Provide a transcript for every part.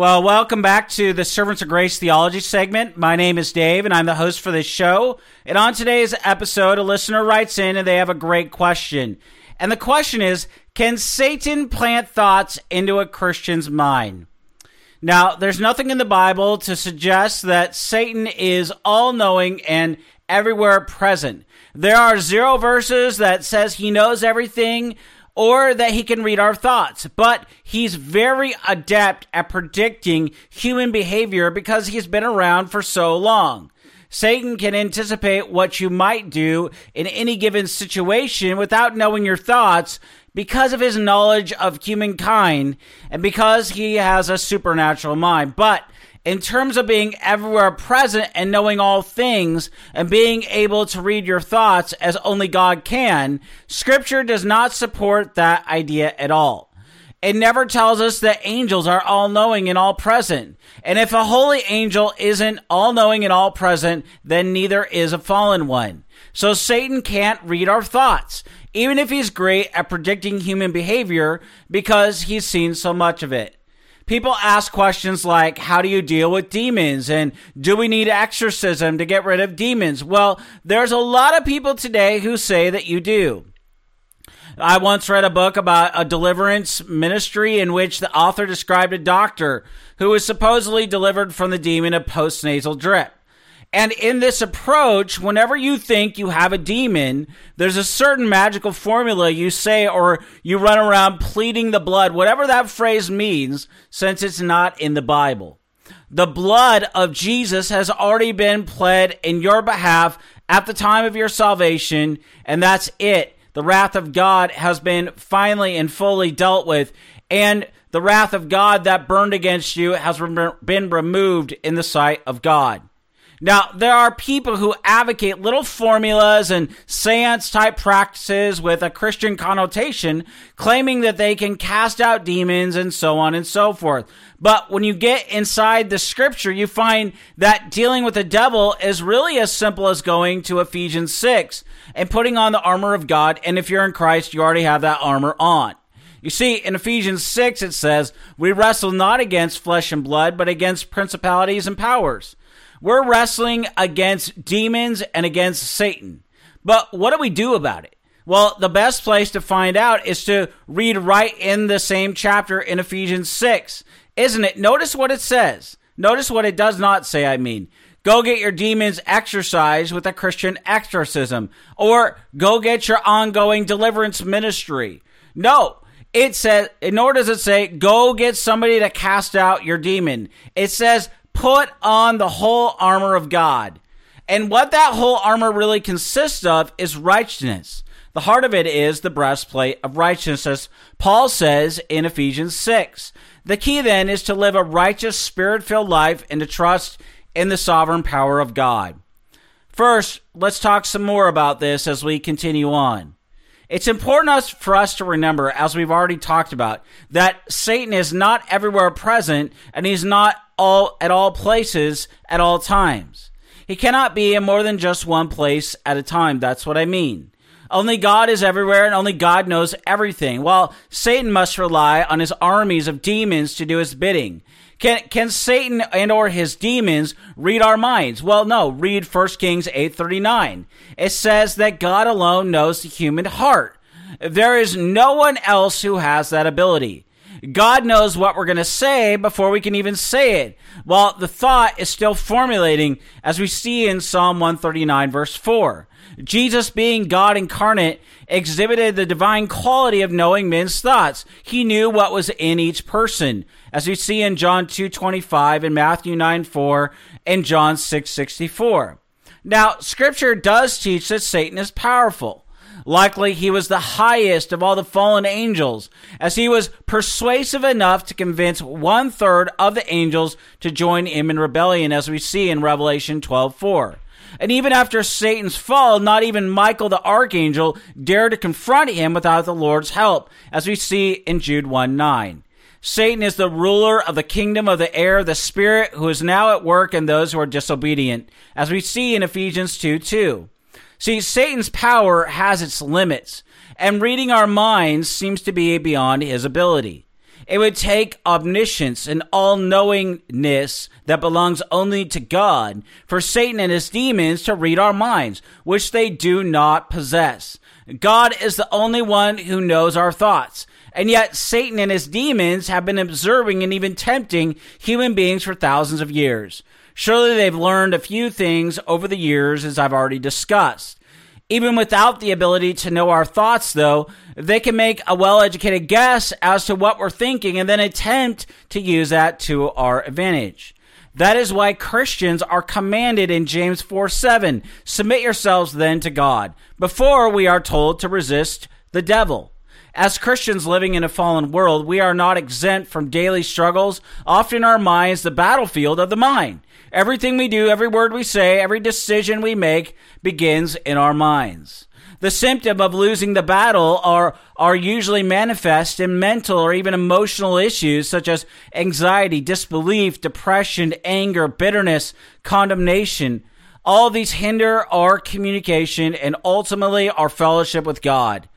Well, welcome back to the Servants of Grace Theology segment. My name is Dave, and I'm the host for this show. And on today's episode, a listener writes in and they have a great question. And the question is Can Satan plant thoughts into a Christian's mind? Now, there's nothing in the Bible to suggest that Satan is all knowing and everywhere present. There are zero verses that says he knows everything or that he can read our thoughts, but he's very adept at predicting human behavior because he's been around for so long. Satan can anticipate what you might do in any given situation without knowing your thoughts because of his knowledge of humankind and because he has a supernatural mind. But in terms of being everywhere present and knowing all things and being able to read your thoughts as only God can, scripture does not support that idea at all. It never tells us that angels are all knowing and all present. And if a holy angel isn't all knowing and all present, then neither is a fallen one. So Satan can't read our thoughts, even if he's great at predicting human behavior because he's seen so much of it. People ask questions like, how do you deal with demons? And do we need exorcism to get rid of demons? Well, there's a lot of people today who say that you do. I once read a book about a deliverance ministry in which the author described a doctor who was supposedly delivered from the demon of postnasal drip. And in this approach, whenever you think you have a demon, there's a certain magical formula you say or you run around pleading the blood, whatever that phrase means, since it's not in the Bible. The blood of Jesus has already been pled in your behalf at the time of your salvation, and that's it. The wrath of God has been finally and fully dealt with, and the wrath of God that burned against you has been removed in the sight of God. Now, there are people who advocate little formulas and seance type practices with a Christian connotation, claiming that they can cast out demons and so on and so forth. But when you get inside the scripture, you find that dealing with the devil is really as simple as going to Ephesians 6 and putting on the armor of God. And if you're in Christ, you already have that armor on. You see, in Ephesians 6, it says, We wrestle not against flesh and blood, but against principalities and powers. We're wrestling against demons and against Satan. But what do we do about it? Well, the best place to find out is to read right in the same chapter in Ephesians 6, isn't it? Notice what it says. Notice what it does not say, I mean. Go get your demons exorcised with a Christian exorcism, or go get your ongoing deliverance ministry. No, it says, nor does it say, go get somebody to cast out your demon. It says, put on the whole armor of God. And what that whole armor really consists of is righteousness. The heart of it is the breastplate of righteousness, Paul says in Ephesians 6. The key then is to live a righteous, spirit filled life and to trust in the sovereign power of God. First, let's talk some more about this as we continue on. It's important for us to remember, as we've already talked about, that Satan is not everywhere present and he's not all at all places at all times. He cannot be in more than just one place at a time. That's what I mean. Only God is everywhere and only God knows everything. While Satan must rely on his armies of demons to do his bidding. Can, can Satan and or his demons read our minds? Well, no. Read 1 Kings 8:39. It says that God alone knows the human heart. There is no one else who has that ability. God knows what we're going to say before we can even say it, while the thought is still formulating, as we see in Psalm 139, verse 4. Jesus, being God incarnate, exhibited the divine quality of knowing men's thoughts. He knew what was in each person, as we see in John 2:25 and Matthew 9:4 and John 6:64. Now, scripture does teach that Satan is powerful. Likely he was the highest of all the fallen angels, as he was persuasive enough to convince one third of the angels to join him in rebellion, as we see in Revelation 12 4. And even after Satan's fall, not even Michael the archangel dared to confront him without the Lord's help, as we see in Jude 1 9. Satan is the ruler of the kingdom of the air, the spirit who is now at work in those who are disobedient, as we see in Ephesians 2 2. See, Satan's power has its limits, and reading our minds seems to be beyond his ability. It would take omniscience and all knowingness that belongs only to God for Satan and his demons to read our minds, which they do not possess. God is the only one who knows our thoughts. And yet, Satan and his demons have been observing and even tempting human beings for thousands of years. Surely they've learned a few things over the years, as I've already discussed. Even without the ability to know our thoughts, though, they can make a well educated guess as to what we're thinking and then attempt to use that to our advantage. That is why Christians are commanded in James 4 7 submit yourselves then to God, before we are told to resist the devil. As Christians living in a fallen world, we are not exempt from daily struggles, often our minds the battlefield of the mind. Everything we do, every word we say, every decision we make begins in our minds. The symptom of losing the battle are, are usually manifest in mental or even emotional issues such as anxiety, disbelief, depression, anger, bitterness, condemnation. All these hinder our communication and ultimately our fellowship with God.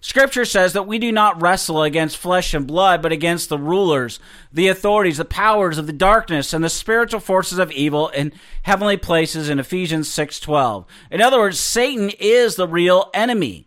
Scripture says that we do not wrestle against flesh and blood, but against the rulers, the authorities, the powers of the darkness, and the spiritual forces of evil in heavenly places in Ephesians 6:12. In other words, Satan is the real enemy.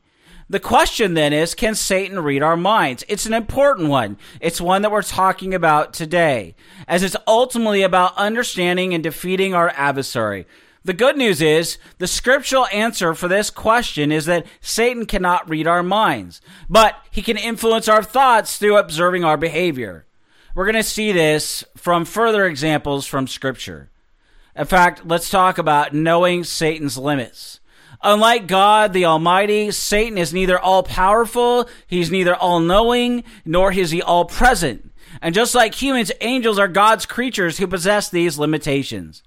The question then is, can Satan read our minds? It's an important one. It's one that we're talking about today, as it's ultimately about understanding and defeating our adversary. The good news is the scriptural answer for this question is that Satan cannot read our minds, but he can influence our thoughts through observing our behavior. We're going to see this from further examples from scripture. In fact, let's talk about knowing Satan's limits. Unlike God the Almighty, Satan is neither all powerful, he's neither all knowing, nor is he all present. And just like humans, angels are God's creatures who possess these limitations.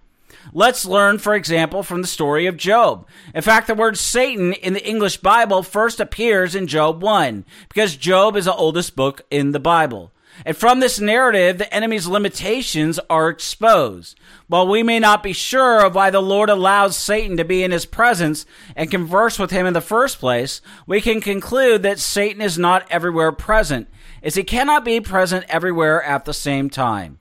Let's learn, for example, from the story of Job. In fact, the word Satan in the English Bible first appears in Job 1, because Job is the oldest book in the Bible. And from this narrative, the enemy's limitations are exposed. While we may not be sure of why the Lord allows Satan to be in his presence and converse with him in the first place, we can conclude that Satan is not everywhere present, as he cannot be present everywhere at the same time.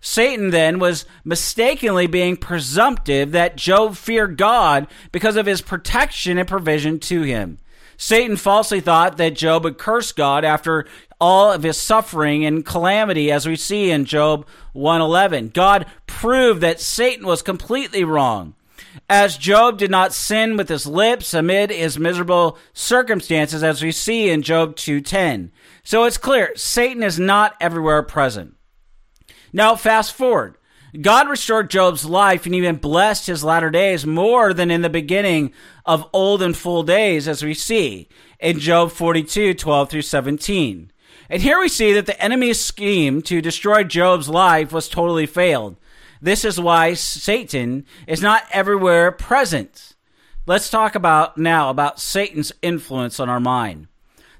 Satan then was mistakenly being presumptive that Job feared God because of his protection and provision to him. Satan falsely thought that Job would curse God after all of his suffering and calamity as we see in Job 111. God proved that Satan was completely wrong. As Job did not sin with his lips amid his miserable circumstances as we see in Job 2:10. So it's clear Satan is not everywhere present. Now, fast forward. God restored Job's life and even blessed his latter days more than in the beginning of old and full days, as we see in Job 42 12 through 17. And here we see that the enemy's scheme to destroy Job's life was totally failed. This is why Satan is not everywhere present. Let's talk about now about Satan's influence on our mind.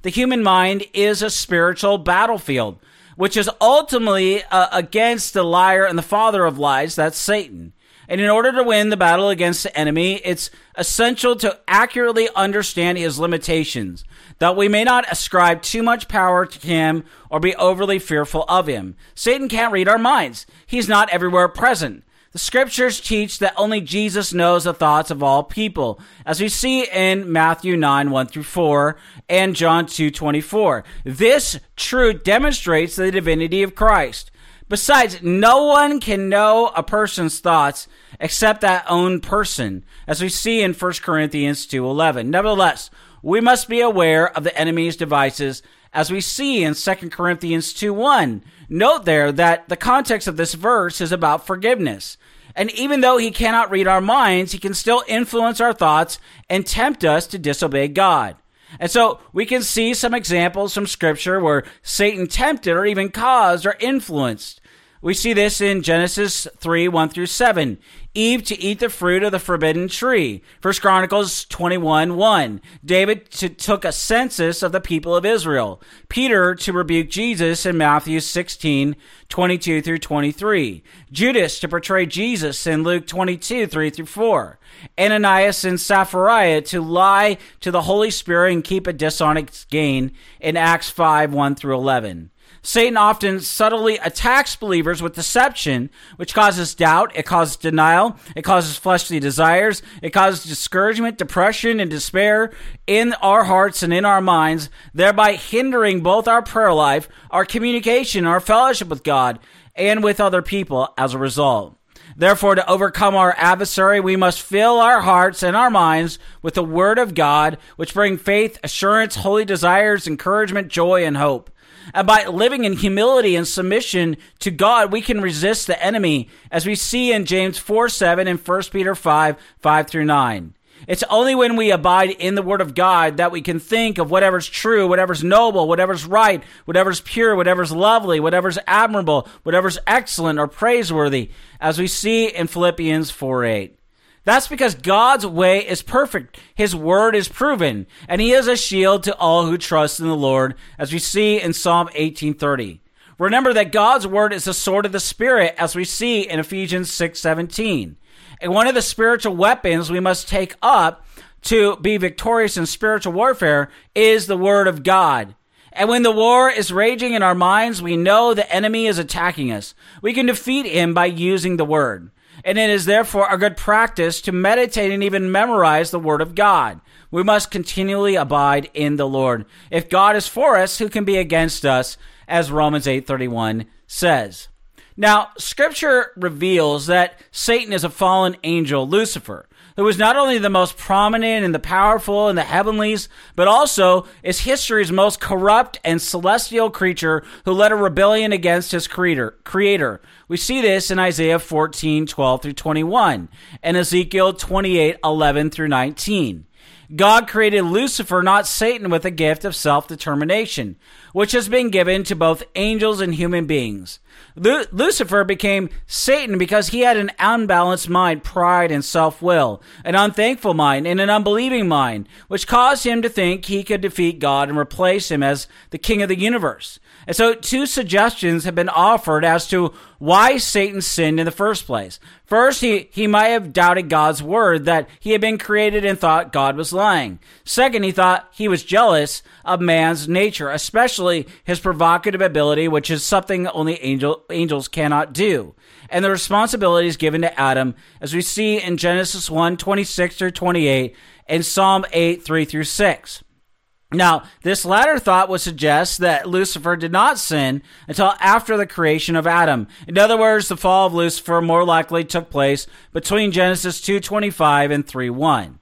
The human mind is a spiritual battlefield which is ultimately uh, against the liar and the father of lies, that's Satan. And in order to win the battle against the enemy, it's essential to accurately understand his limitations, that we may not ascribe too much power to him or be overly fearful of him. Satan can't read our minds. He's not everywhere present. The scriptures teach that only Jesus knows the thoughts of all people, as we see in Matthew 9, 1 through 4, and John 2, 24. This truth demonstrates the divinity of Christ. Besides, no one can know a person's thoughts except that own person, as we see in 1 Corinthians 2:11. Nevertheless, we must be aware of the enemy's devices as we see in 2 Corinthians 2:1. Note there that the context of this verse is about forgiveness. And even though he cannot read our minds, he can still influence our thoughts and tempt us to disobey God. And so we can see some examples from scripture where Satan tempted or even caused or influenced. We see this in Genesis 3 1 through 7. Eve to eat the fruit of the forbidden tree. First Chronicles 21 1. David to, took a census of the people of Israel. Peter to rebuke Jesus in Matthew 16 22 through 23. Judas to portray Jesus in Luke 22 3 through 4. Ananias and Sapphira to lie to the Holy Spirit and keep a dishonest gain in Acts 5 1 through 11. Satan often subtly attacks believers with deception, which causes doubt, it causes denial, it causes fleshly desires, it causes discouragement, depression, and despair in our hearts and in our minds, thereby hindering both our prayer life, our communication, our fellowship with God, and with other people as a result. Therefore, to overcome our adversary, we must fill our hearts and our minds with the Word of God, which bring faith, assurance, holy desires, encouragement, joy, and hope. And by living in humility and submission to God, we can resist the enemy, as we see in James 4 7 and 1 Peter 5 5 through 9. It's only when we abide in the Word of God that we can think of whatever's true, whatever's noble, whatever's right, whatever's pure, whatever's lovely, whatever's admirable, whatever's excellent or praiseworthy, as we see in Philippians 4 8. That's because God's way is perfect. His word is proven, and he is a shield to all who trust in the Lord, as we see in Psalm 1830. Remember that God's word is the sword of the spirit, as we see in Ephesians 6:17. And one of the spiritual weapons we must take up to be victorious in spiritual warfare is the word of God. And when the war is raging in our minds, we know the enemy is attacking us. We can defeat him by using the word and it is therefore a good practice to meditate and even memorize the Word of God. We must continually abide in the Lord. If God is for us, who can be against us, as Romans 8:31 says. Now, scripture reveals that Satan is a fallen angel, Lucifer, who was not only the most prominent and the powerful in the heavenlies, but also is history's most corrupt and celestial creature who led a rebellion against his creator. creator. We see this in Isaiah 14, 12 through 21, and Ezekiel 28, 11 through 19. God created Lucifer, not Satan, with a gift of self determination, which has been given to both angels and human beings. Lu- Lucifer became Satan because he had an unbalanced mind, pride, and self will, an unthankful mind, and an unbelieving mind, which caused him to think he could defeat God and replace him as the king of the universe. And so, two suggestions have been offered as to why Satan sinned in the first place. First, he, he might have doubted God's word that he had been created and thought God was lying. Second, he thought he was jealous of man's nature, especially his provocative ability, which is something only angel, angels cannot do. And the responsibilities given to Adam, as we see in Genesis 1 26 through 28 and Psalm 8 3 through 6. Now, this latter thought would suggest that Lucifer did not sin until after the creation of Adam. In other words, the fall of Lucifer more likely took place between Genesis 2:25 and 3:1.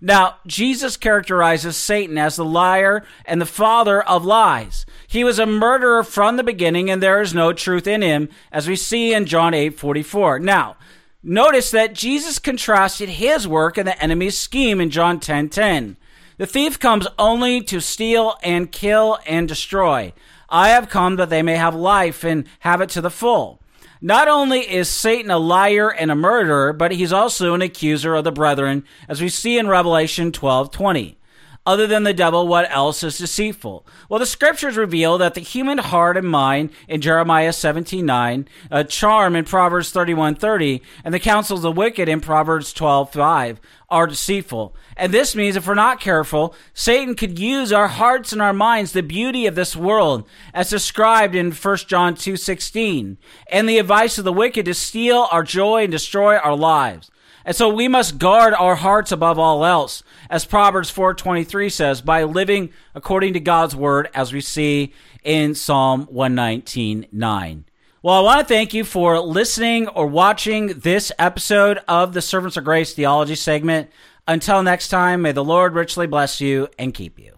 Now, Jesus characterizes Satan as the liar and the father of lies. He was a murderer from the beginning and there is no truth in him, as we see in John 8:44. Now, notice that Jesus contrasted his work and the enemy's scheme in John 10:10. 10, 10. The thief comes only to steal and kill and destroy. I have come that they may have life and have it to the full. Not only is Satan a liar and a murderer, but he's also an accuser of the brethren, as we see in Revelation 12:20. Other than the devil, what else is deceitful? Well, the scriptures reveal that the human heart and mind in Jeremiah 17:9, a charm in Proverbs 31:30, and the counsels of the wicked in Proverbs 12:5 are deceitful. And this means if we're not careful, Satan could use our hearts and our minds, the beauty of this world, as described in 1 John 2:16, and the advice of the wicked to steal our joy and destroy our lives. And so we must guard our hearts above all else, as Proverbs 4:23 says, by living according to God's word as we see in Psalm 119:9. Well, I want to thank you for listening or watching this episode of the Servants of Grace Theology segment. Until next time, may the Lord richly bless you and keep you.